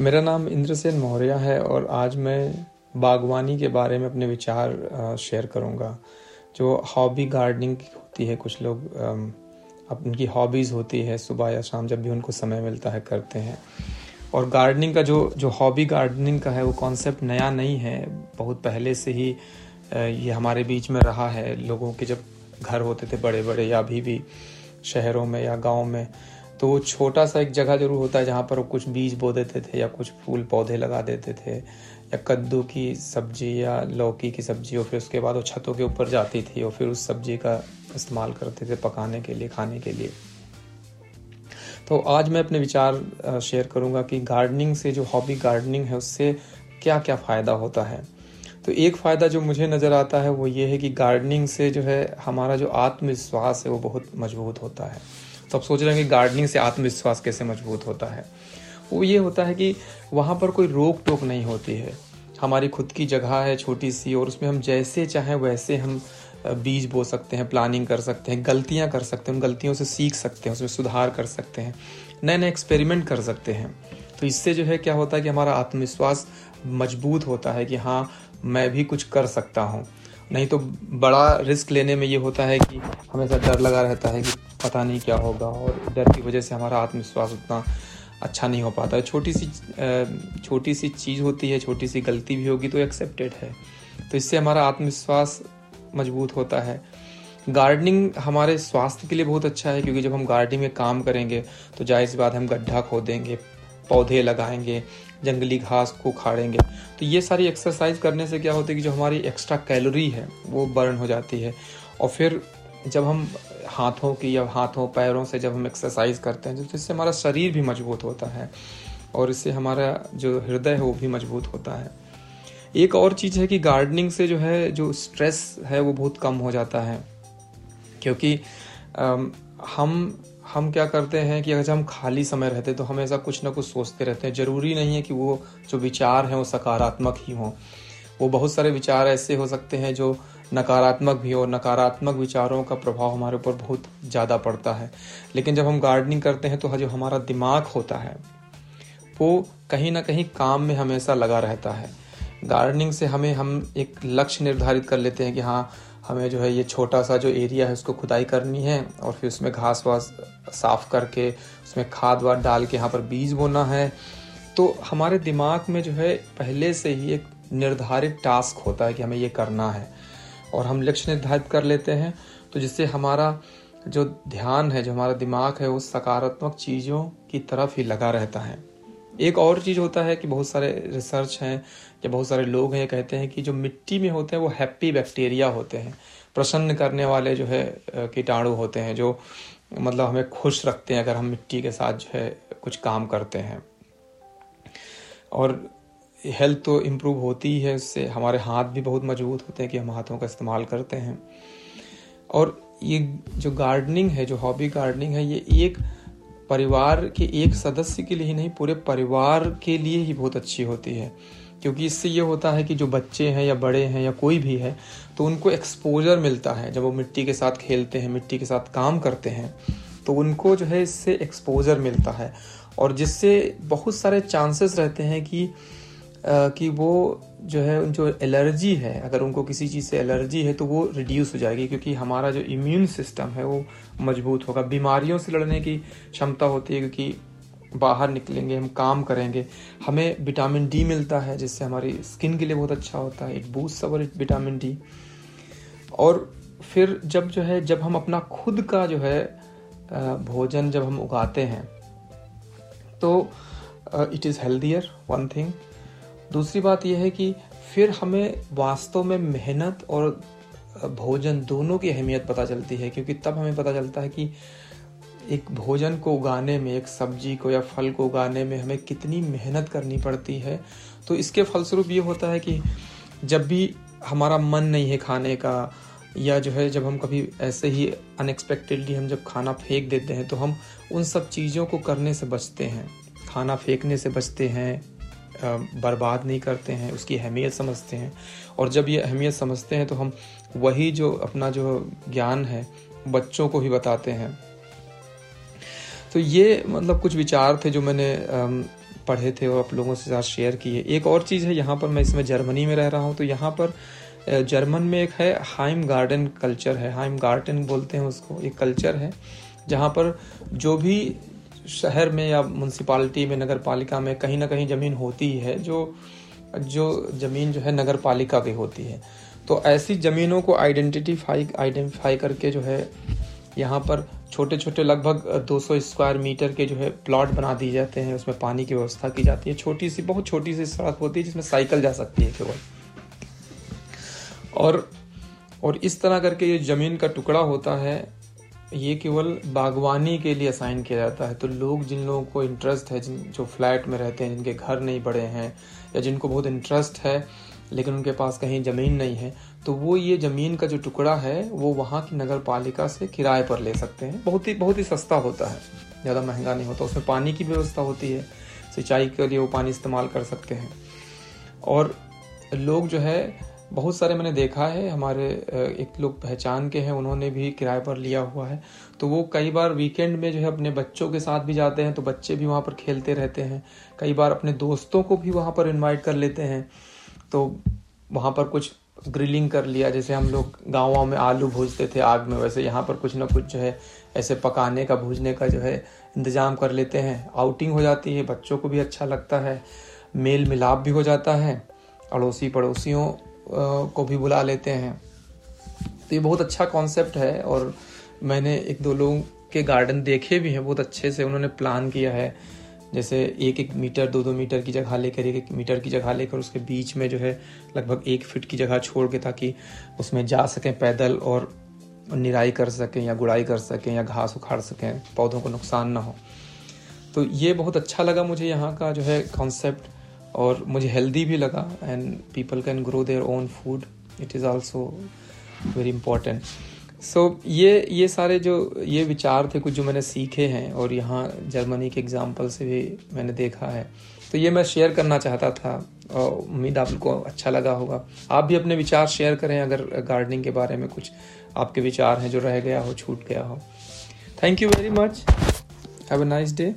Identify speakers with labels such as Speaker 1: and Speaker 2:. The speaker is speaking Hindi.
Speaker 1: मेरा नाम इंद्रसेन मौर्य है और आज मैं बागवानी के बारे में अपने विचार शेयर करूँगा। जो हॉबी गार्डनिंग होती है, कुछ लोग उनकी हॉबीज़ होती है, सुबह या शाम जब भी उनको समय मिलता है, करते हैं। और गार्डनिंग का जो जो हॉबी गार्डनिंग का है, वो कॉन्सेप्ट नया नहीं है। बहुत पहले से ही ये हमारे बीच में रहा है। लोगों के जब घर होते थे बड़े बड़े या अभी भी शहरों में या गाँव में तो वो छोटा सा एक जगह ज़रूर होता है जहाँ पर वो कुछ बीज बो देते थे या कुछ फूल पौधे लगा देते थे या कद्दू की सब्ज़ी या लौकी की सब्ज़ी और फिर उसके बाद वो छतों के ऊपर जाती थी और फिर उस सब्ज़ी का इस्तेमाल करते थे पकाने के लिए, खाने के लिए। तो आज मैं अपने विचार शेयर करूँगा कि गार्डनिंग से जो हॉबी गार्डनिंग है उससे क्या क्या फ़ायदा होता है। तो एक फ़ायदा जो मुझे नज़र आता है वो ये है कि गार्डनिंग से जो है हमारा जो आत्मविश्वास है वो बहुत मज़बूत होता है। तो आप सोच रहे हैं कि गार्डनिंग से आत्मविश्वास कैसे मज़बूत होता है? वो ये होता है कि वहाँ पर कोई रोक टोक नहीं होती है। हमारी खुद की जगह है छोटी सी और उसमें हम जैसे चाहें वैसे हम बीज बो सकते हैं प्लानिंग कर सकते हैं, गलतियाँ कर सकते हैं, उन गलतियों से सीख सकते हैं, उसमें सुधार कर सकते हैं नए नए एक्सपेरिमेंट कर सकते हैं। तो इससे जो है क्या होता है कि हमारा आत्मविश्वास मज़बूत होता है कि हाँ मैं भी कुछ कर सकता हूँ। नहीं तो बड़ा रिस्क लेने में ये होता है कि हमेशा डर लगा रहता है कि पता नहीं क्या होगा और डर की वजह से हमारा आत्मविश्वास उतना अच्छा नहीं हो पाता है। छोटी सी छोटी सी चीज़ होती है, छोटी सी गलती भी होगी तो एक्सेप्टेड है। तो इससे हमारा आत्मविश्वास मज़बूत होता है। गार्डनिंग हमारे स्वास्थ्य के लिए बहुत अच्छा है, क्योंकि जब हम गार्डनिंग में काम करेंगे तो ज़ाहिर सी बात हम गड्ढा खोदेंगे, पौधे लगाएँगे, जंगली घास को खाड़ेंगे तो ये सारी एक्सरसाइज करने से क्या होता है कि जो हमारी एक्स्ट्रा कैलोरी है, वो बर्न हो जाती है। और फिर जब हम हाथों की या हाथों, पैरों से जब हम एक्सरसाइज करते हैं तो इससे हमारा शरीर भी मज़बूत होता है और इससे हमारा जो हृदय है, वो भी मज़बूत होता है। एक और चीज़ है कि गार्डनिंग से जो है, जो स्ट्रेस है, वो बहुत कम हो जाता है। क्योंकि हम हम क्या करते हैं कि अगर हम खाली समय रहते तो हमेशा कुछ ना कुछ सोचते रहते हैं। ज़रूरी नहीं है कि वो जो विचार हैं, वो सकारात्मक ही हों। वो बहुत सारे विचार ऐसे हो सकते हैं जो नकारात्मक भी और नकारात्मक विचारों का प्रभाव हमारे ऊपर बहुत ज़्यादा पड़ता है। लेकिन जब हम गार्डनिंग करते हैं तो जो हमारा दिमाग होता है, वो कहीं ना कहीं काम में हमेशा लगा रहता है। गार्डनिंग से हमें हम एक लक्ष्य निर्धारित कर लेते हैं कि हाँ हमें जो है ये छोटा सा जो एरिया है उसको खुदाई करनी है और फिर उसमें घास वास साफ़ करके, उसमें खाद वाद डाल के यहाँ पर बीज बोना है। तो हमारे दिमाग में जो है पहले से ही एक निर्धारित टास्क होता है कि हमें ये करना है। और हम लक्ष्य निर्धारित कर लेते हैं। तो जिससे हमारा जो ध्यान है, जो हमारा दिमाग है, वो सकारात्मक चीज़ों की तरफ़ ही लगा रहता है। एक और चीज़ होता है कि बहुत सारे रिसर्च हैं, या बहुत सारे लोग हैं कहते हैं कि जो मिट्टी में होते हैं, वो हैप्पी बैक्टीरिया होते हैं। प्रसन्न करने वाले जो है कीटाणु होते हैं, जो मतलब हमें खुश रखते हैं अगर हम मिट्टी के साथ जो है, कुछ काम करते हैं। और हेल्थ तो इम्प्रूव होती ही है उससे। हमारे हाथ भी बहुत मज़बूत होते हैं कि हम हाथों का इस्तेमाल करते हैं। और ये जो गार्डनिंग है, जो हॉबी गार्डनिंग है, ये एक परिवार के एक सदस्य के लिए ही नहीं, पूरे परिवार के लिए ही बहुत अच्छी होती है। क्योंकि इससे ये होता है कि जो बच्चे हैं या बड़े हैं या कोई भी है तो उनको एक्सपोजर मिलता है। जब वो मिट्टी के साथ खेलते हैं, मिट्टी के साथ काम करते हैं तो उनको जो है इससे एक्सपोजर मिलता है। और जिससे बहुत सारे चांसेस रहते हैं कि कि वो जो है उन जो एलर्जी है, अगर उनको किसी चीज़ से एलर्जी है तो वो रिड्यूस हो जाएगी, क्योंकि हमारा जो इम्यून सिस्टम है, वो मज़बूत होगा। बीमारियों से लड़ने की क्षमता होती है, क्योंकि बाहर निकलेंगे, हम काम करेंगे। हमें विटामिन डी मिलता है, जिससे हमारी स्किन के लिए बहुत अच्छा होता है। It boost our vitamin D और फिर जब जो है, जब हम अपना खुद का जो है भोजन जब हम उगाते हैं तो it is healthier one thing दूसरी बात यह है कि फिर हमें वास्तव में मेहनत और भोजन दोनों की अहमियत पता चलती है, क्योंकि तब हमें पता चलता है कि एक भोजन को उगाने में, एक सब्ज़ी को या फल को उगाने में हमें कितनी मेहनत करनी पड़ती है। तो इसके फलस्वरूप ये होता है कि जब भी हमारा मन नहीं है खाने का, या जो है जब हम कभी ऐसे ही अनएक्सपेक्टेडली हम जब खाना फेंक देते हैं तो हम उन सब चीज़ों को करने से बचते हैं, खाना फेंकने से बचते हैं। बर्बाद नहीं करते हैं, उसकी अहमियत समझते हैं। और जब ये अहमियत समझते हैं तो हम वही जो अपना जो ज्ञान है, बच्चों को ही बताते हैं। तो ये मतलब कुछ विचार थे जो मैंने पढ़े थे और आप लोगों से साथ शेयर किए। एक और चीज़ है, यहाँ पर मैं इसमें जर्मनी में रह रहा हूँ तो यहाँ पर जर्मन में एक है हाइम गार्डन कल्चर है। हाइम गार्डन बोलते हैं उसको, एक कल्चर है, जहाँ पर जो भी शहर में या म्यूनसिपालिटी में नगर पालिका में कहीं ना कहीं ज़मीन होती है जो जो ज़मीन जो है नगर पालिका की होती है। तो ऐसी ज़मीनों को आइडेंटिफाई आइडेंटिफाई करके जो है, यहाँ पर छोटे छोटे लगभग 200 स्क्वायर मीटर के जो है प्लॉट बना दिए जाते हैं। उसमें पानी की व्यवस्था की जाती है। छोटी सी बहुत छोटी सी सड़क होती है जिसमें साइकिल जा सकती है केवल। और और इस तरह करके ये ज़मीन का टुकड़ा होता है। ये केवल बागवानी के लिए असाइन किया जाता है। तो लोग जिन लोगों को इंटरेस्ट है, जिन जो फ्लैट में रहते हैं, जिनके घर नहीं बड़े हैं, या जिनको बहुत इंटरेस्ट है, लेकिन उनके पास कहीं ज़मीन नहीं है तो वो ये ज़मीन का जो टुकड़ा है, वो वहाँ की नगर पालिका से किराए पर ले सकते हैं। बहुत ही बहुत ही सस्ता होता है। ज़्यादा महँगा नहीं होता। उसमें पानी की व्यवस्था होती है। सिंचाई के लिए वो पानी इस्तेमाल कर सकते हैं। और लोग जो है बहुत सारे मैंने देखा है, हमारे एक लोग पहचान के हैं, उन्होंने भी किराए पर लिया हुआ है। तो वो कई बार वीकेंड में जो है अपने बच्चों के साथ भी जाते हैं तो बच्चे भी वहाँ पर खेलते रहते हैं। कई बार अपने दोस्तों को भी वहाँ पर इनवाइट कर लेते हैं। तो वहाँ पर कुछ ग्रिलिंग कर लिया, जैसे हम लोग गाँव में आलू भूजते थे आग में, वैसे यहाँ पर कुछ ना कुछ जो है, ऐसे पकाने का, भूजने का जो है, इंतज़ाम कर लेते हैं। आउटिंग हो जाती है, बच्चों को भी अच्छा लगता है मेल मिलाप भी हो जाता है अड़ोसी पड़ोसियों को भी बुला लेते हैं। तो ये बहुत अच्छा कॉन्सेप्ट है और मैंने एक दो लोगों के गार्डन देखे भी हैं, बहुत अच्छे से उन्होंने प्लान किया है। जैसे एक एक मीटर दो दो मीटर की जगह लेकर, एक एक मीटर की जगह लेकर उसके बीच में जो है लगभग एक फिट की जगह छोड़ के ताकि उसमें जा सकें पैदल और निराई कर सकें या गुड़ाई कर सकें या घास उखाड़ सकें, पौधों को नुकसान ना हो। तो ये बहुत अच्छा लगा मुझे यहाँ का जो है कॉन्सेप्ट और मुझे हेल्दी भी लगा and people can grow their own food it is also very important so ये ये सारे जो, ये विचार थे कुछ जो मैंने सीखे हैं और यहाँ जर्मनी के एग्ज़ाम्पल से भी मैंने देखा है। तो ये मैं शेयर करना चाहता था और उम्मीद आपको अच्छा लगा होगा। आप भी अपने विचार शेयर करें अगर गार्डनिंग के बारे में कुछ आपके विचार हैं जो रह गया हो, छूट गया हो। Thank you very much have a nice day